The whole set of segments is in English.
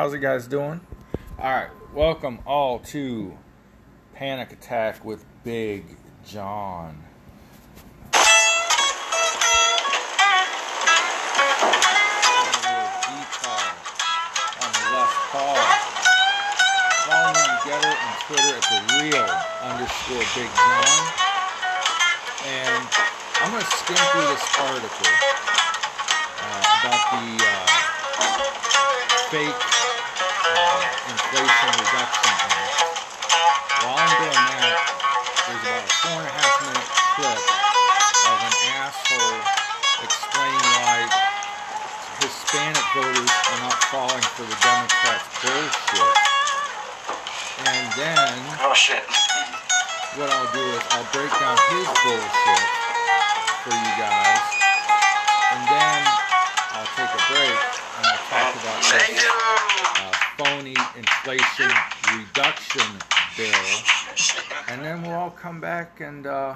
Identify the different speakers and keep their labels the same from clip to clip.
Speaker 1: How's it guys doing? All right, welcome all to Panic Attack with Big John. On the left call. Follow me on Twitter at the real underscore Big John. And I'm going to skim through this article uh, about the uh, fake inflation reduction act. While I'm doing that, there's about a four and a half minute clip of an asshole explaining why Hispanic voters are not falling for the Democrats' bullshit. And then
Speaker 2: Oh shit.
Speaker 1: what I'll do is I'll break down his bullshit for you guys, and then I'll take a break and I'll talk oh, about
Speaker 2: Thank you.
Speaker 1: Inflation reduction bill, and then we'll all come back and uh,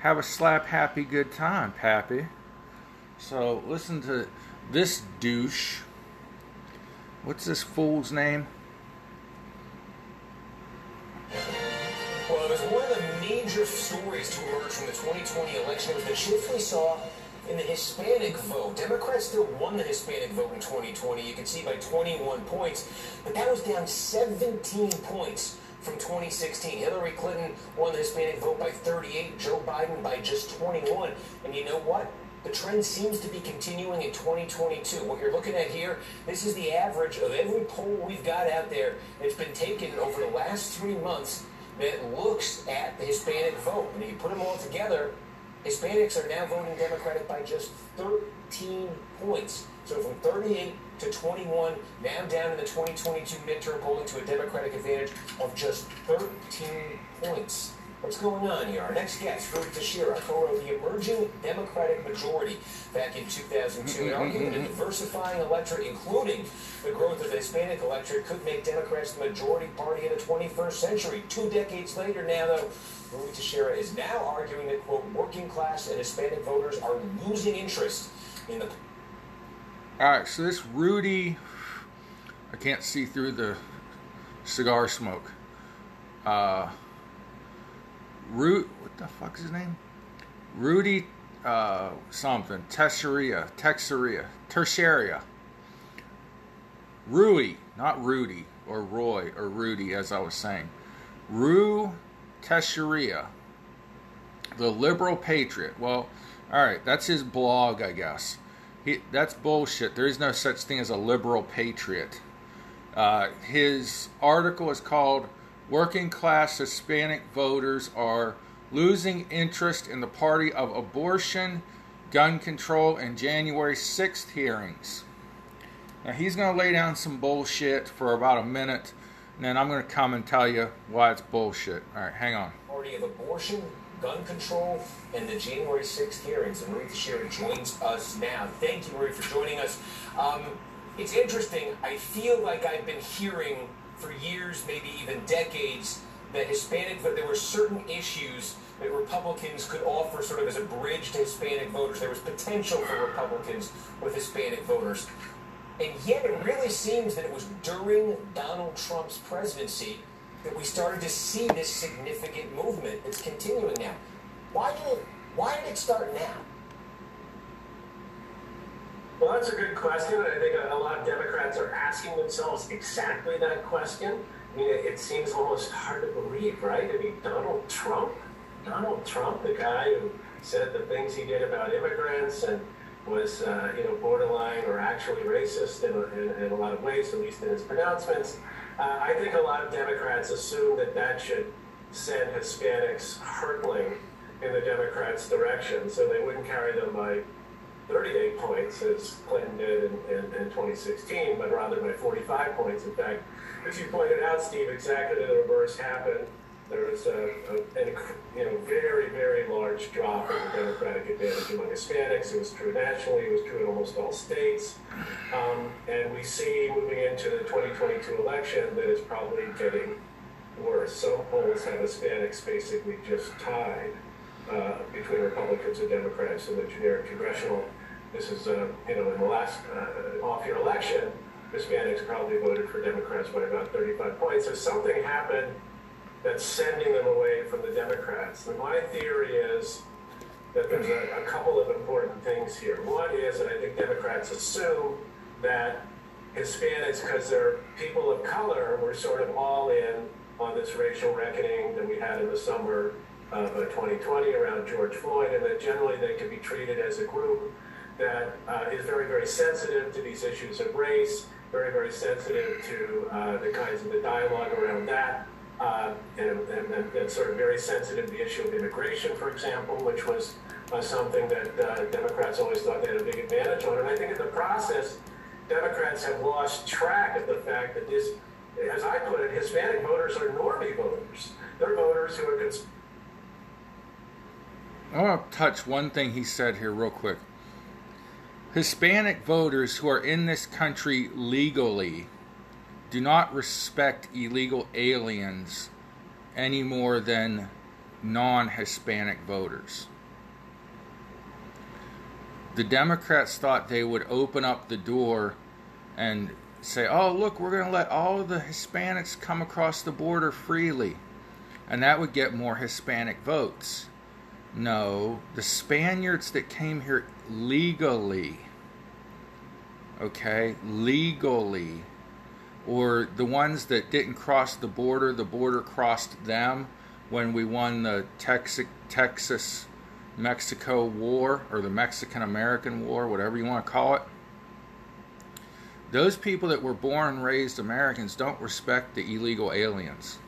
Speaker 1: have a slap happy good time, Pappy. So listen to this douche. What's this fool's name?
Speaker 3: Well, it was one of the major stories to emerge from the 2020 election. Was shift we saw in the Hispanic vote. Democrats still won the Hispanic vote in 2020. You can see by 21 points, but that was down 17 points from 2016. Hillary Clinton won the Hispanic vote by 38, Joe Biden by just 21. And you know what? The trend seems to be continuing in 2022. What you're looking at here, this is the average of every poll we've got out there that's been taken over the last three months that looks at the Hispanic vote. And if you put them all together, Hispanics are now voting Democratic by just 13 points. So from 38 to 21, now down in the 2022 midterm polling to a Democratic advantage of just 13 points. What's going on here? Our next guest, Ruy Teixeira, co-wrote The Emerging Democratic Majority back in 2002, mm-hmm, and mm-hmm, argued that a diversifying electorate, including the growth of the Hispanic electorate, could make Democrats the majority party in the 21st century. Two decades later now, though, Ruy Teixeira is now arguing that, quote, working class and Hispanic voters are losing interest in the
Speaker 1: All right, so this Rudy, I can't see through the cigar smoke. Uh, Root, what the fuck's his name? Rudy, uh, something. Tesseria, Texeria, Tertiaria. Ruy, not Rudy or Roy or Rudy, as I was saying. Ruy Teixeira, the liberal patriot. Well, all right, that's his blog, I guess. He, that's bullshit. There is no such thing as a liberal patriot. Uh, his article is called Working Class Hispanic Voters Are Losing Interest in the Party of Abortion, Gun Control, and January 6th hearings. Now, he's going to lay down some bullshit for about a minute, and then I'm going to come and tell you why it's bullshit. All right, hang on.
Speaker 3: party of abortion, gun control, and the January 6th hearings. And Marie Teixeira joins us now. Thank you, Marie, for joining us. Um, it's interesting. I feel like I've been hearing for years, maybe even decades, that Hispanic, that there were certain issues that Republicans could offer sort of as a bridge to Hispanic voters. There was potential for Republicans with Hispanic voters. And yet it really seems that it was during Donald Trump's presidency that we started to see this significant movement that's continuing now. Why did it, why did it start now?
Speaker 4: Well, that's a good question. I think a, a lot of Democrats are asking themselves exactly that question. I mean, it, it seems almost hard to believe, right? I mean, Donald Trump, Donald Trump, the guy who said the things he did about immigrants and was, uh, you know, borderline or actually racist in, in, in a lot of ways, at least in his pronouncements. Uh, I think a lot of Democrats assume that that should send Hispanics hurtling in the Democrats' direction, so they wouldn't carry them by 38 points as Clinton did in, in, in 2016, but rather by 45 points. In fact, as you pointed out, Steve, exactly the reverse happened. There was a, a you know very very large drop in the Democratic advantage among Hispanics. It was true nationally. It was true in almost all states. Um, and we see moving into the 2022 election that it's probably getting worse. Some polls have Hispanics basically just tied uh, between Republicans and Democrats in the generic congressional. This is, uh, you know, in the last uh, off-year election, Hispanics probably voted for Democrats by about 35 points. So something happened that's sending them away from the Democrats. And my theory is that there's a, a couple of important things here. One is that I think Democrats assume that Hispanics, because they're people of color, were sort of all in on this racial reckoning that we had in the summer of 2020 uh, around George Floyd, and that generally they can be treated as a group that uh, is very, very sensitive to these issues of race, very, very sensitive to uh, the kinds of the dialogue around that, uh, and, and, and, sort of very sensitive to the issue of immigration, for example, which was uh, something that uh, Democrats always thought they had a big advantage on. And I think in the process, Democrats have lost track of the fact that this, as I put it, Hispanic voters are normie voters. They're voters who are.
Speaker 1: I want to touch one thing he said here, real quick. Hispanic voters who are in this country legally do not respect illegal aliens any more than non Hispanic voters. The Democrats thought they would open up the door and say, oh, look, we're going to let all the Hispanics come across the border freely. And that would get more Hispanic votes. No, the Spaniards that came here legally, okay, legally, or the ones that didn't cross the border, the border crossed them when we won the Texas, Texas Mexico War or the Mexican American War, whatever you want to call it. Those people that were born and raised Americans don't respect the illegal aliens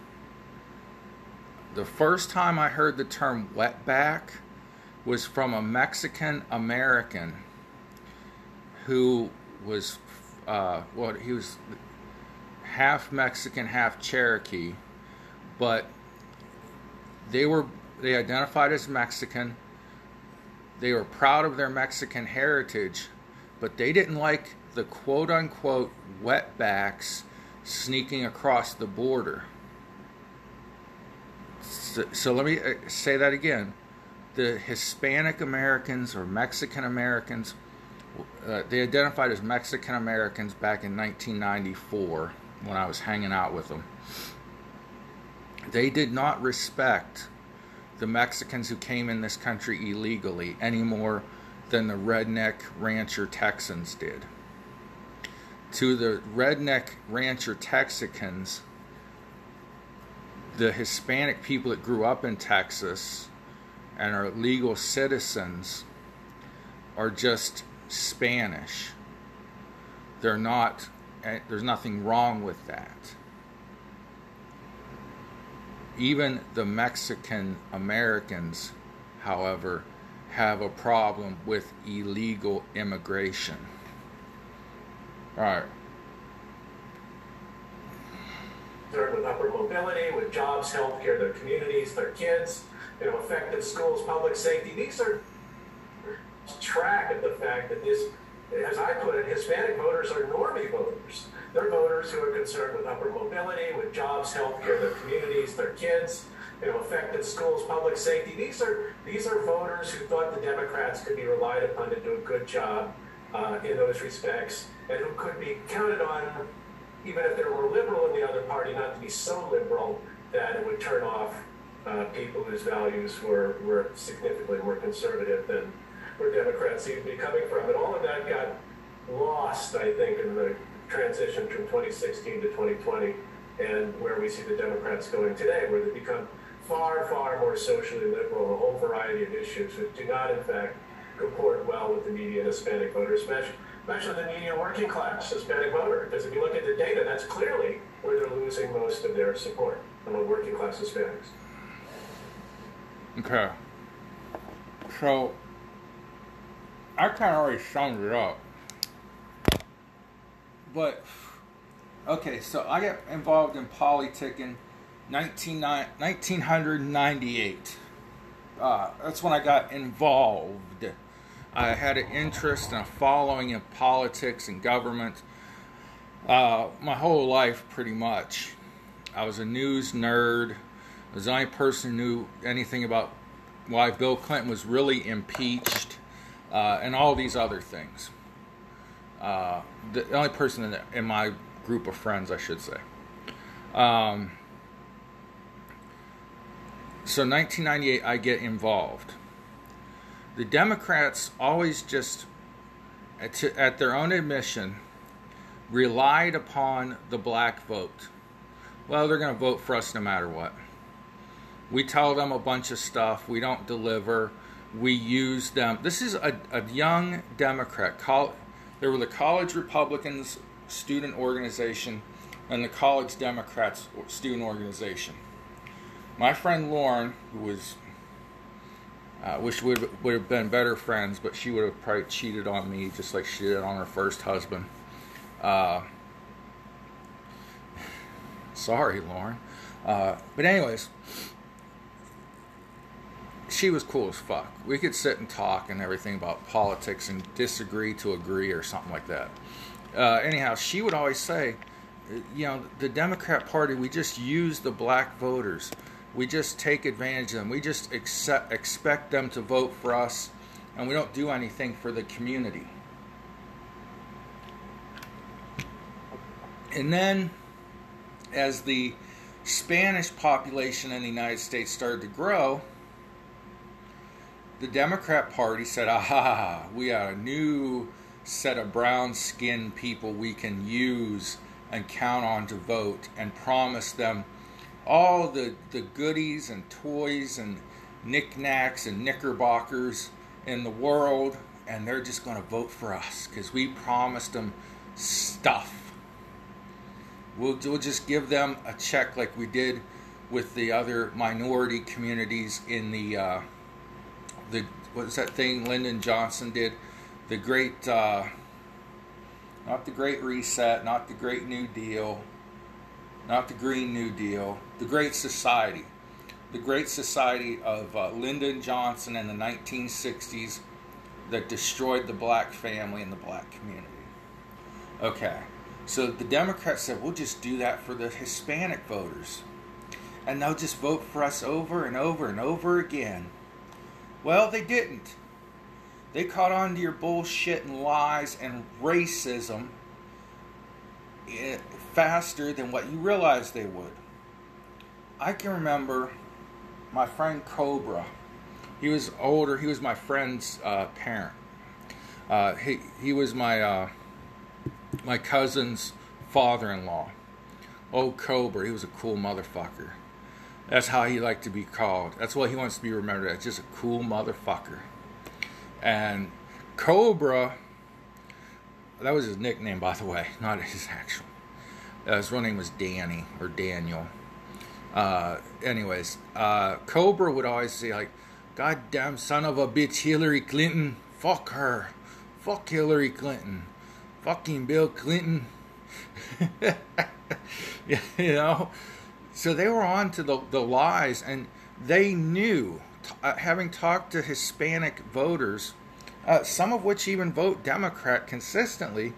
Speaker 1: the first time I heard the term wetback was from a Mexican American who was, uh, well, he was half Mexican, half Cherokee, but they were they identified as Mexican. They were proud of their Mexican heritage, but they didn't like the quote unquote wetbacks sneaking across the border. So, let me uh, say that again. The Hispanic Americans or Mexican Americans, uh, they identified as Mexican Americans back in 1994 when I was hanging out with them. They did not respect the Mexicans who came in this country illegally any more than the redneck rancher Texans did. To the redneck rancher Texicans, the Hispanic people that grew up in Texas and are legal citizens are just Spanish. They're not, eh, there's nothing wrong with that. Even the Mexican Americans, however, have a problem with illegal immigration. All right
Speaker 4: concerned with upper mobility, with jobs, healthcare, their communities, their kids, you know, effective schools, public safety. These are track of the fact that this, as I put it, Hispanic voters are normie voters. They're voters who are concerned with upper mobility, with jobs, healthcare, their communities, their kids, you know, effective schools, public safety. These are these are voters who thought the Democrats could be relied upon to do a good job uh, in those respects, and who could be counted on even if there were liberal in the other party, not to be so liberal that it would turn off uh, people whose values were, were significantly more conservative than where Democrats seem to be coming from. And all of that got lost, I think, in the transition from 2016 to 2020 and where we see the Democrats going today, where they become far, far more socially liberal, on a whole variety of issues which do not, in fact, comport well with the median Hispanic voter, especially especially the median working class Hispanic voter. Because if you look at the data, that's clearly where they're losing most of their support among working class Hispanics.
Speaker 1: Okay. So, I kind of already summed it up. But, okay, so I got involved in politicking 19, 1998. Uh, that's when I got involved. I had an interest and a following in politics and government uh, my whole life, pretty much. I was a news nerd. I was the only person who knew anything about why Bill Clinton was really impeached uh, and all these other things. Uh, the only person in, the, in my group of friends, I should say. Um, so 1998, I get involved. The Democrats always just, at, at their own admission, relied upon the black vote. Well, they're going to vote for us no matter what. We tell them a bunch of stuff. We don't deliver. We use them. This is a, a young Democrat. There were the College Republicans student organization and the College Democrats student organization. My friend Lauren, who was, uh, wish we would have been better friends, but she would have probably cheated on me just like she did on her first husband. Uh, sorry, Lauren. Uh, but anyways, she was cool as fuck. We could sit and talk and everything about politics and disagree to agree or something like that. Uh, anyhow, she would always say, you know, the Democrat Party, we just use the black voters. We just take advantage of them. We just accept, expect them to vote for us, and we don't do anything for the community. And then, as the Spanish population in the United States started to grow, the Democrat Party said, ah, aha, we got a new set of brown skinned people we can use and count on to vote and promise them all the, the goodies and toys and knickknacks and knickerbockers in the world, and they're just going to vote for us because we promised them stuff. We'll, we'll just give them a check like we did with the other minority communities in the uh, the what's that thing Lyndon Johnson did, the great, uh, not the Great Reset, not the Great New Deal, not the Green New Deal, the Great Society, the Great Society of uh, Lyndon Johnson in the 1960s that destroyed the black family and the black community. Okay, so the Democrats said we'll just do that for the Hispanic voters, and they'll just vote for us over and over and over again. Well, they didn't. They caught on to your bullshit and lies and racism faster than what you realize they would. I can remember my friend Cobra. He was older. He was my friend's uh, parent. Uh, he he was my uh, my cousin's father-in-law. Old Cobra. He was a cool motherfucker. That's how he liked to be called. That's what he wants to be remembered as. Just a cool motherfucker. And Cobra, that was his nickname, by the way, not his actual. Uh, his real name was Danny or Daniel. Uh, anyways, uh, Cobra would always say like, "Goddamn son of a bitch, Hillary Clinton, fuck her, fuck Hillary Clinton, fucking Bill Clinton." you know, so they were on to the, the lies, and they knew, uh, having talked to Hispanic voters, uh, some of which even vote Democrat consistently,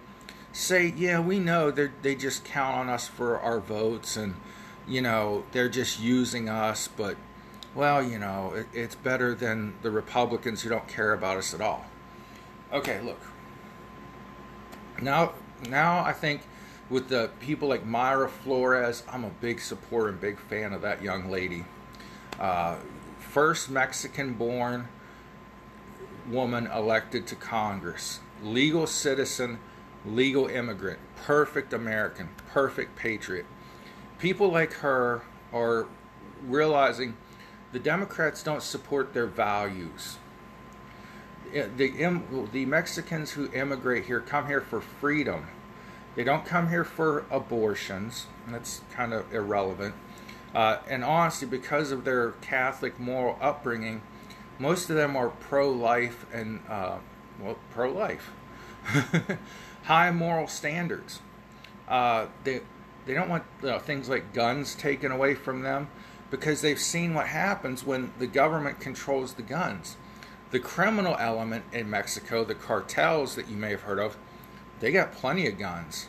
Speaker 1: say, yeah, we know they just count on us for our votes, and you know they're just using us, but well, you know it, it's better than the Republicans who don't care about us at all. Okay, look. Now, now I think with the people like Mayra Flores. I'm a big supporter and big fan of that young lady. Uh, first Mexican born woman elected to Congress, legal citizen, legal immigrant, perfect American, perfect patriot. People like her are realizing the Democrats don't support their values. The, the Mexicans who immigrate here come here for freedom they don't come here for abortions. That's kind of irrelevant. Uh, and honestly, because of their Catholic moral upbringing, most of them are pro-life and uh, well, pro-life, high moral standards. Uh, they they don't want you know, things like guns taken away from them because they've seen what happens when the government controls the guns. The criminal element in Mexico, the cartels that you may have heard of, they got plenty of guns.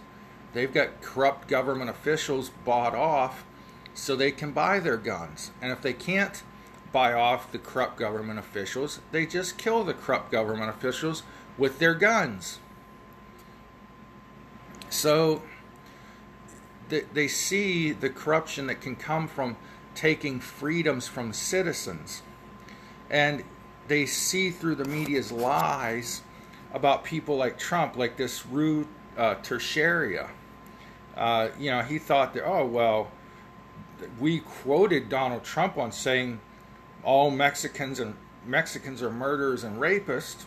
Speaker 1: They've got corrupt government officials bought off so they can buy their guns. And if they can't buy off the corrupt government officials, they just kill the corrupt government officials with their guns. So they, see the corruption that can come from taking freedoms from citizens. And they see through the media's lies about people like Trump, like this Rue uh, Tertiaria. Uh, you know, he thought that, oh, well, we quoted Donald Trump on saying all Mexicans and Mexicans are murderers and rapists.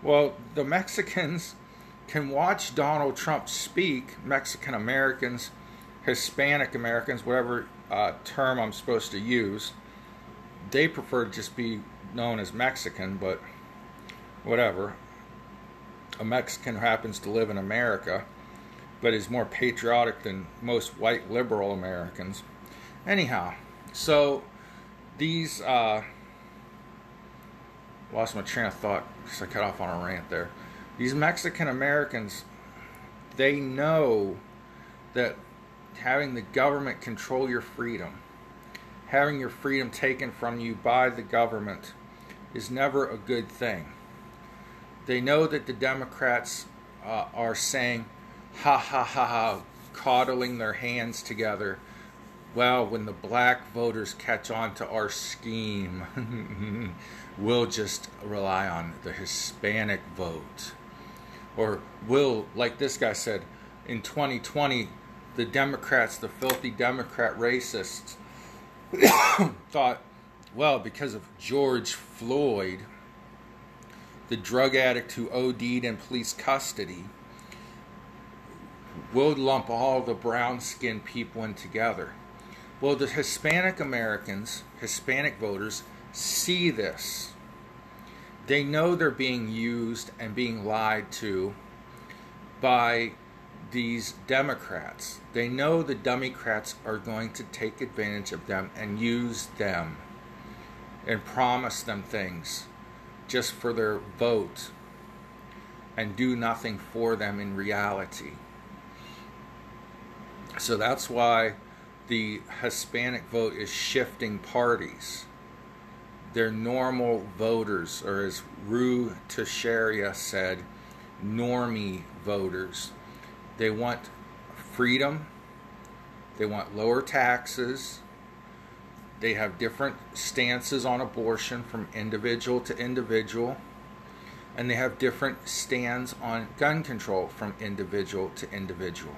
Speaker 1: Well, the Mexicans can watch Donald Trump speak, Mexican Americans, Hispanic Americans, whatever uh, term I'm supposed to use. They prefer to just be known as Mexican, but whatever. A Mexican happens to live in America, but is more patriotic than most white liberal Americans. Anyhow, so these uh, lost my train of thought because I cut off on a rant there. These Mexican Americans, they know that having the government control your freedom, having your freedom taken from you by the government, is never a good thing. They know that the Democrats uh, are saying, ha ha ha ha, coddling their hands together. Well, when the black voters catch on to our scheme, we'll just rely on the Hispanic vote. Or we'll, like this guy said, in 2020, the Democrats, the filthy Democrat racists, thought, well, because of George Floyd, the drug addict who OD'd in police custody, we'll lump all the brown skinned people in together. Well, the Hispanic Americans, Hispanic voters, see this. They know they're being used and being lied to by these Democrats. They know the Democrats are going to take advantage of them and use them and promise them things just for their vote and do nothing for them in reality. So that's why the Hispanic vote is shifting parties. They're normal voters, or as Ruy Teixeira said, normie voters. They want freedom, they want lower taxes, they have different stances on abortion from individual to individual, and they have different stands on gun control from individual to individual.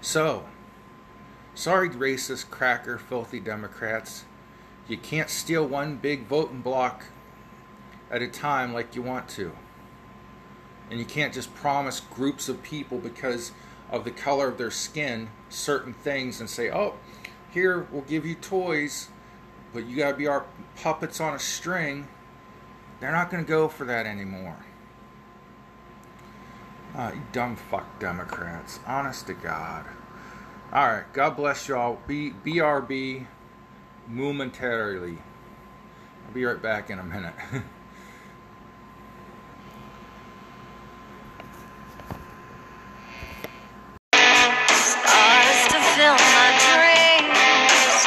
Speaker 1: So, sorry, racist, cracker, filthy Democrats. You can't steal one big voting block at a time like you want to. And you can't just promise groups of people because of the color of their skin certain things and say, oh, here, we'll give you toys, but you got to be our puppets on a string. They're not going to go for that anymore. Uh, you dumb fuck Democrats. Honest to God. All right. God bless y'all. B- BRB momentarily. I'll be right back in a minute.
Speaker 2: Stars to fill my dreams.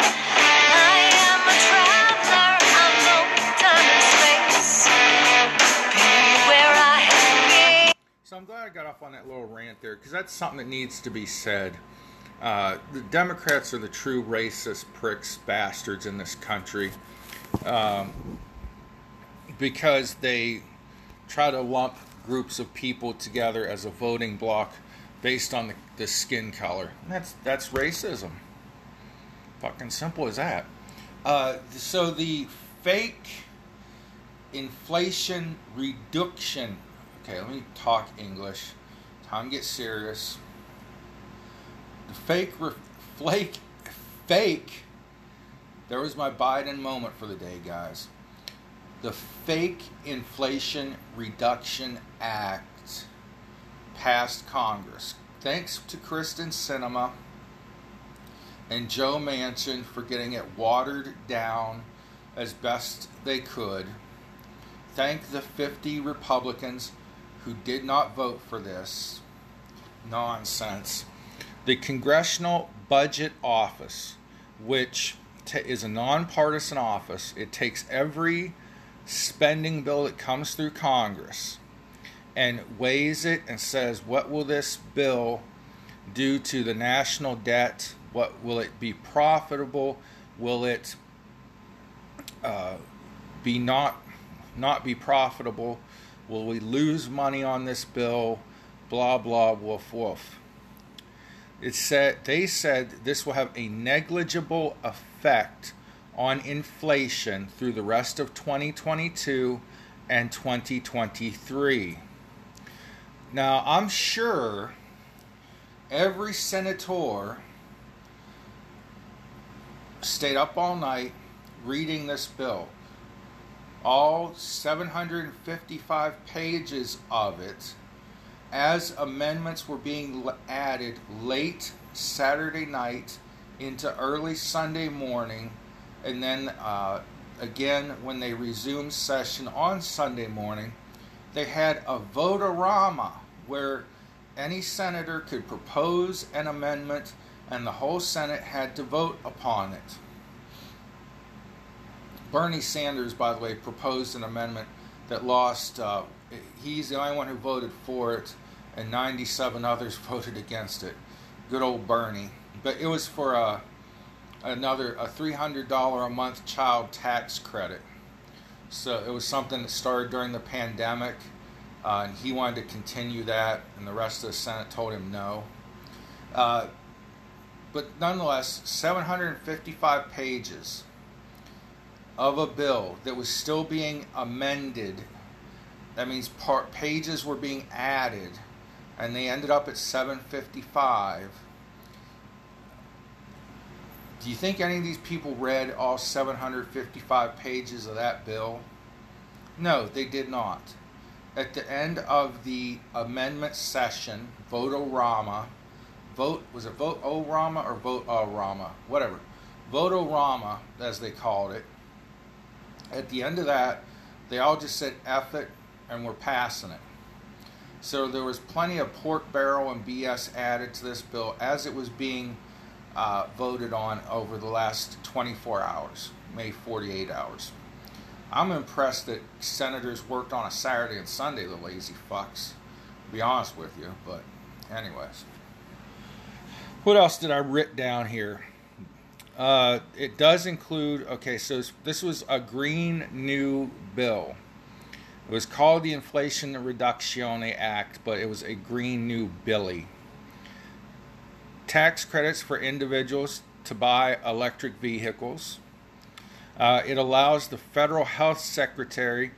Speaker 2: I am a traveler. I know time and space. Be where I have been.
Speaker 1: So I'm glad I got off on that little rant there because that's something that needs to be said. Uh, the Democrats are the true racist pricks, bastards in this country um, because they try to lump groups of people together as a voting block based on the, the skin color. That's that's racism. Fucking simple as that. Uh, so the fake inflation reduction. Okay, let me talk English. Time to get serious. Fake, re- flake, fake. There was my Biden moment for the day, guys. The fake Inflation Reduction Act passed Congress. Thanks to Kyrsten Sinema and Joe Manchin for getting it watered down as best they could. Thank the 50 Republicans who did not vote for this nonsense. The Congressional Budget Office, which ta is a nonpartisan office, it takes every spending bill that comes through Congress and weighs it and says, what will this bill do to the national debt? What will it be profitable? Will it uh, be not not be profitable? Will we lose money on this bill? Blah blah woof woof. It said they said this will have a negligible effect on inflation through the rest of 2022 and 2023. Now, I'm sure every senator stayed up all night reading this bill. All 755 pages of it, as amendments were being added late Saturday night into early Sunday morning, and then uh, again when they resumed session on Sunday morning, they had a votorama where any senator could propose an amendment and the whole Senate had to vote upon it. Bernie Sanders, by the way, proposed an amendment that lost. Uh, he's the only one who voted for it, and 97 others voted against it. Good old Bernie. But it was for a, another a $300 a month child tax credit. So it was something that started during the pandemic uh, and he wanted to continue that, and the rest of the Senate told him no. Uh, but nonetheless, 755 pages of a bill that was still being amended. That means part, pages were being added, and they ended up at 755. Do you think any of these people read all 755 pages of that bill? No, they did not at the end of the amendment session, vote-o-rama, vote was it vote-o-rama or vote-o-rama, whatever, vote-o-rama as they called it. At the end of that, they all just said F it and we're passing it. So there was plenty of pork barrel and BS added to this bill as it was being uh, voted on over the last 24 hours, maybe 48 hours. I'm impressed that senators worked on a Saturday and Sunday, the lazy fucks. To be honest with you, but anyways. What else did I write down here? Uh, it does include, okay, so this was a green new bill. It was called the Inflation Reduction Act, but it was a green new billy. Tax credits for individuals to buy electric vehicles uh, it allows the federal health secretary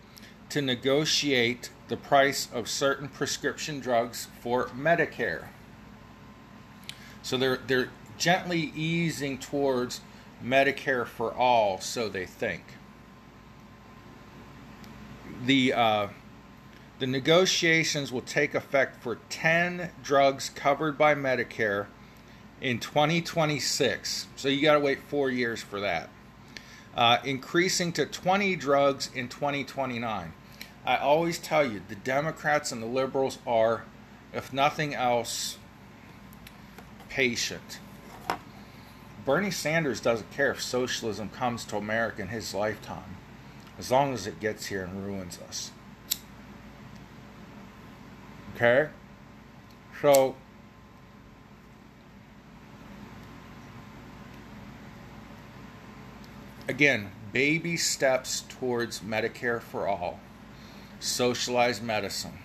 Speaker 1: to negotiate the price of certain prescription drugs for Medicare. So they're they're gently easing towards Medicare for all, so they think. The uh, the negotiations will take effect for 10 drugs covered by Medicare in 2026. So you got to wait four years for that uh, increasing to 20 drugs in 2029. I always tell you, the Democrats and the liberals are, if nothing else, patient. Bernie Sanders doesn't care if socialism comes to America in his lifetime, as long as it gets here and ruins us. Okay? So, again, baby steps towards Medicare for all, socialized medicine.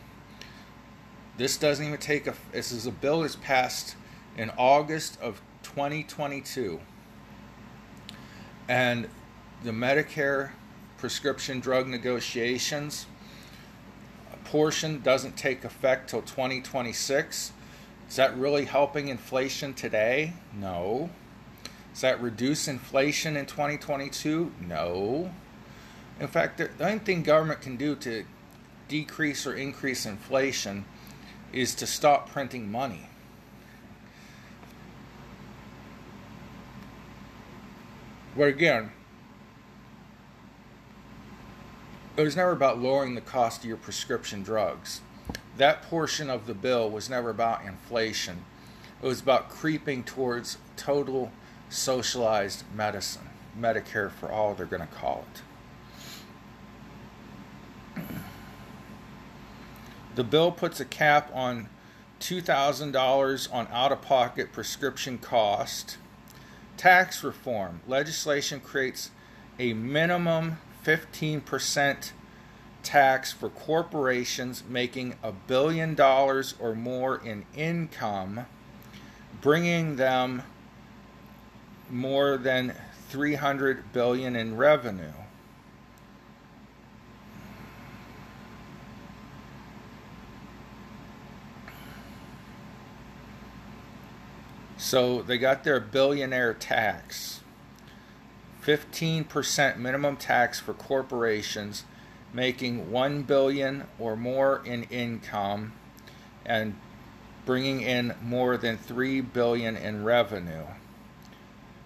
Speaker 1: This doesn't even take a. This is a bill that's passed in August of 2022, and the Medicare prescription drug negotiations A portion doesn't take effect till 2026. Is that really helping inflation today? No. Does that reduce inflation in 2022? No. In fact, the only thing government can do to decrease or increase inflation is to stop printing money. But again, it was never about lowering the cost of your prescription drugs. That portion of the bill was never about inflation. It was about creeping towards total socialized medicine, Medicare for all, they're going to call it. The bill puts a cap on $2,000 on out of pocket prescription cost. Tax reform legislation creates a minimum 15% tax for corporations making a billion dollars or more in income, bringing them more than 300 billion in revenue. So they got their billionaire tax. 15% minimum tax for corporations making 1 billion or more in income and bringing in more than 3 billion in revenue.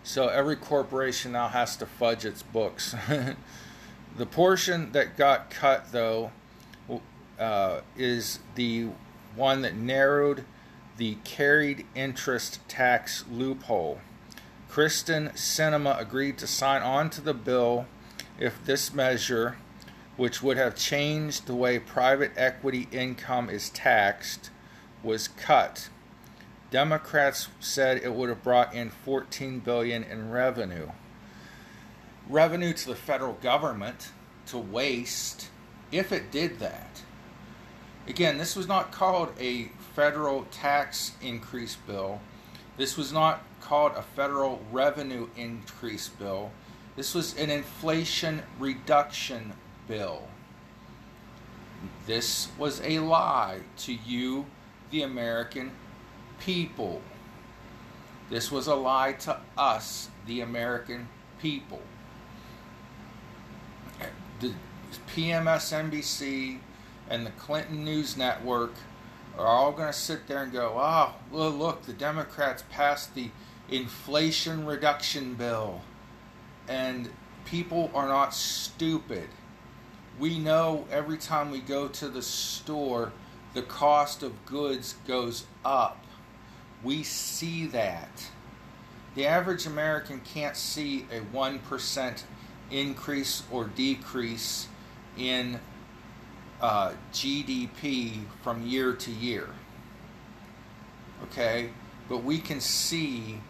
Speaker 1: So every corporation now has to fudge its books. the portion that got cut though uh, is the one that narrowed the carried interest tax loophole. Kyrsten Sinema agreed to sign on to the bill if this measure, which would have changed the way private equity income is taxed, was cut. Democrats said it would have brought in 14 billion in revenue. Revenue to the federal government to waste if it did that. Again, this was not called a federal tax increase bill. This was not called a federal revenue increase bill. This was an inflation reduction bill. This was a lie to you, the American people. This was a lie to us, the American people. The PMSNBC and the Clinton News Network are all going to sit there and go, oh, well, look, the Democrats passed the Inflation Reduction Bill. And people are not stupid. We know every time we go to the store, the cost of goods goes up. We see that. The average American can't see a 1% increase or decrease in uh, GDP from year to year. Okay? But we can see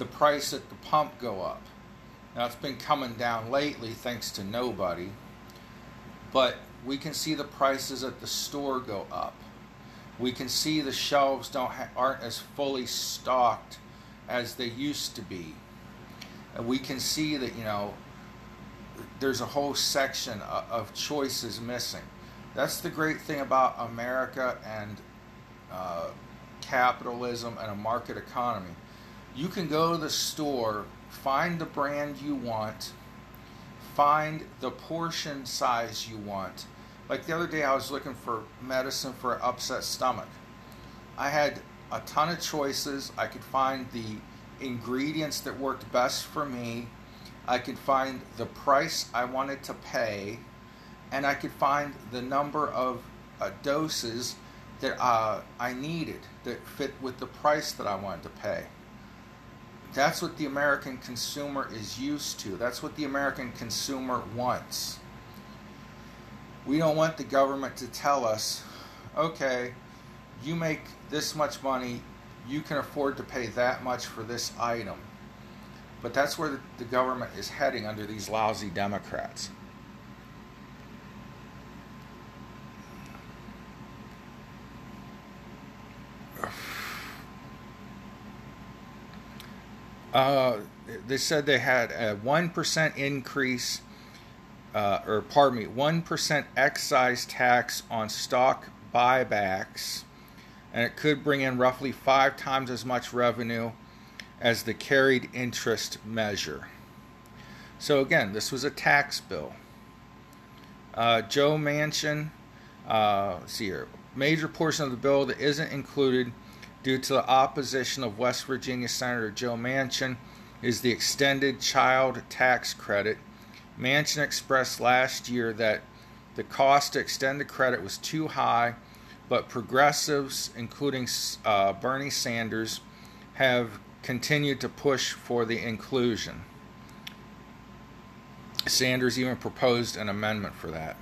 Speaker 1: the price at the pump go up. Now it's been coming down lately thanks to nobody. But we can see the prices at the store go up. We can see the shelves don't ha- aren't as fully stocked as they used to be. And we can see that, you know, there's a whole section of, of choices missing. That's the great thing about America and uh, capitalism and a market economy. You can go to the store, find the brand you want, find the portion size you want. Like the other day, I was looking for medicine for an upset stomach. I had a ton of choices. I could find the ingredients that worked best for me. I could find the price I wanted to pay and I could find the number of uh, doses that uh, I needed that fit with the price that I wanted to pay. That's what the American consumer is used to. That's what the American consumer wants. We don't want the government to tell us, okay, you make this much money, you can afford to pay that much for this item. But that's where the, government is heading under these lousy Democrats. Uh, they said they had a 1% increase, uh, or pardon me, 1% excise tax on stock buybacks, and it could bring in roughly five times as much revenue as the carried interest measure. So, again, this was a tax bill. Uh, Joe Manchin, uh, see here, major portion of the bill that isn't included due to the opposition of West Virginia Senator Joe Manchin is the extended child tax credit. Manchin expressed last year that the cost to extend the credit was too high, but progressives, including uh, Bernie Sanders, have continued to push for the inclusion. Sanders even proposed an amendment for that.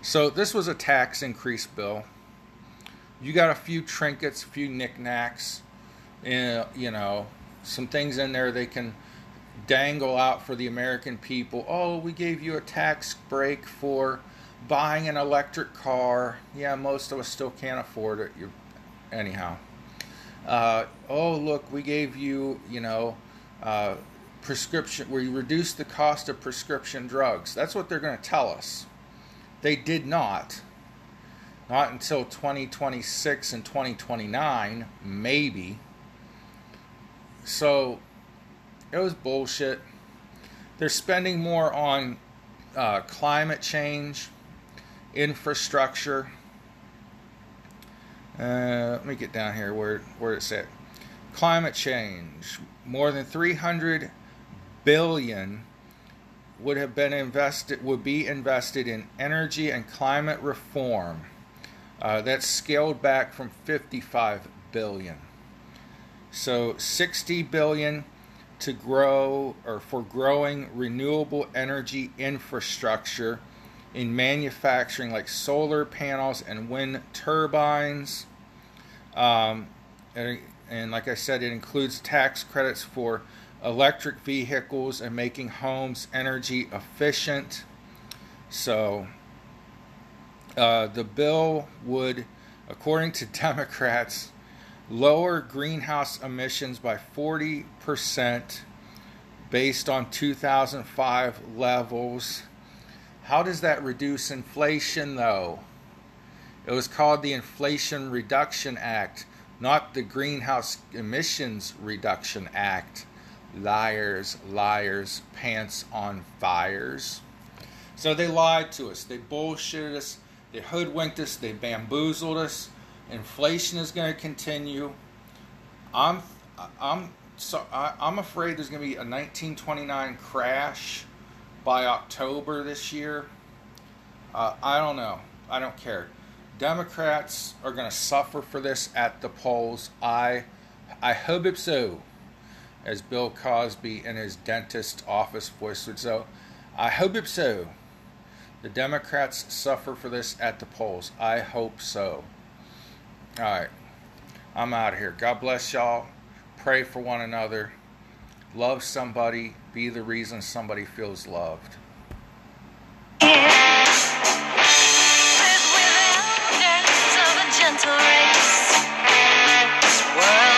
Speaker 1: So this was a tax increase bill. You got a few trinkets, a few knickknacks, and you know, some things in there they can dangle out for the American people. Oh, we gave you a tax break for buying an electric car. Yeah, most of us still can't afford it. you anyhow. Uh, oh, look, we gave you, you know, uh, prescription, we reduced the cost of prescription drugs. That's what they're going to tell us. They did not. Not until 2026 and 2029, maybe. So it was bullshit. They're spending more on uh, climate change, infrastructure. Uh, let me get down here where where it's at. Climate change. More than 300 billion would have been invested would be invested in energy and climate reform. Uh, that's scaled back from 55 billion. So 60 billion to grow or for growing renewable energy infrastructure in manufacturing like solar panels and wind turbines. Um, and, and like I said, it includes tax credits for electric vehicles and making homes energy efficient. So uh, the bill would, according to Democrats, lower greenhouse emissions by 40% based on 2005 levels. How does that reduce inflation, though? It was called the Inflation Reduction Act, not the Greenhouse Emissions Reduction Act. Liars, liars, pants on fires. So they lied to us. They bullshitted us. They hoodwinked us. They bamboozled us. Inflation is going to continue. I'm, I'm, so I, I'm afraid there's going to be a 1929 crash by October this year. Uh, I don't know. I don't care. Democrats are going to suffer for this at the polls. I, I hope it so, as Bill Cosby in his dentist office voice would say. I hope it so. The Democrats suffer for this at the polls. I hope so. All right. I'm out of here. God bless y'all. Pray for one another. Love somebody. Be the reason somebody feels loved.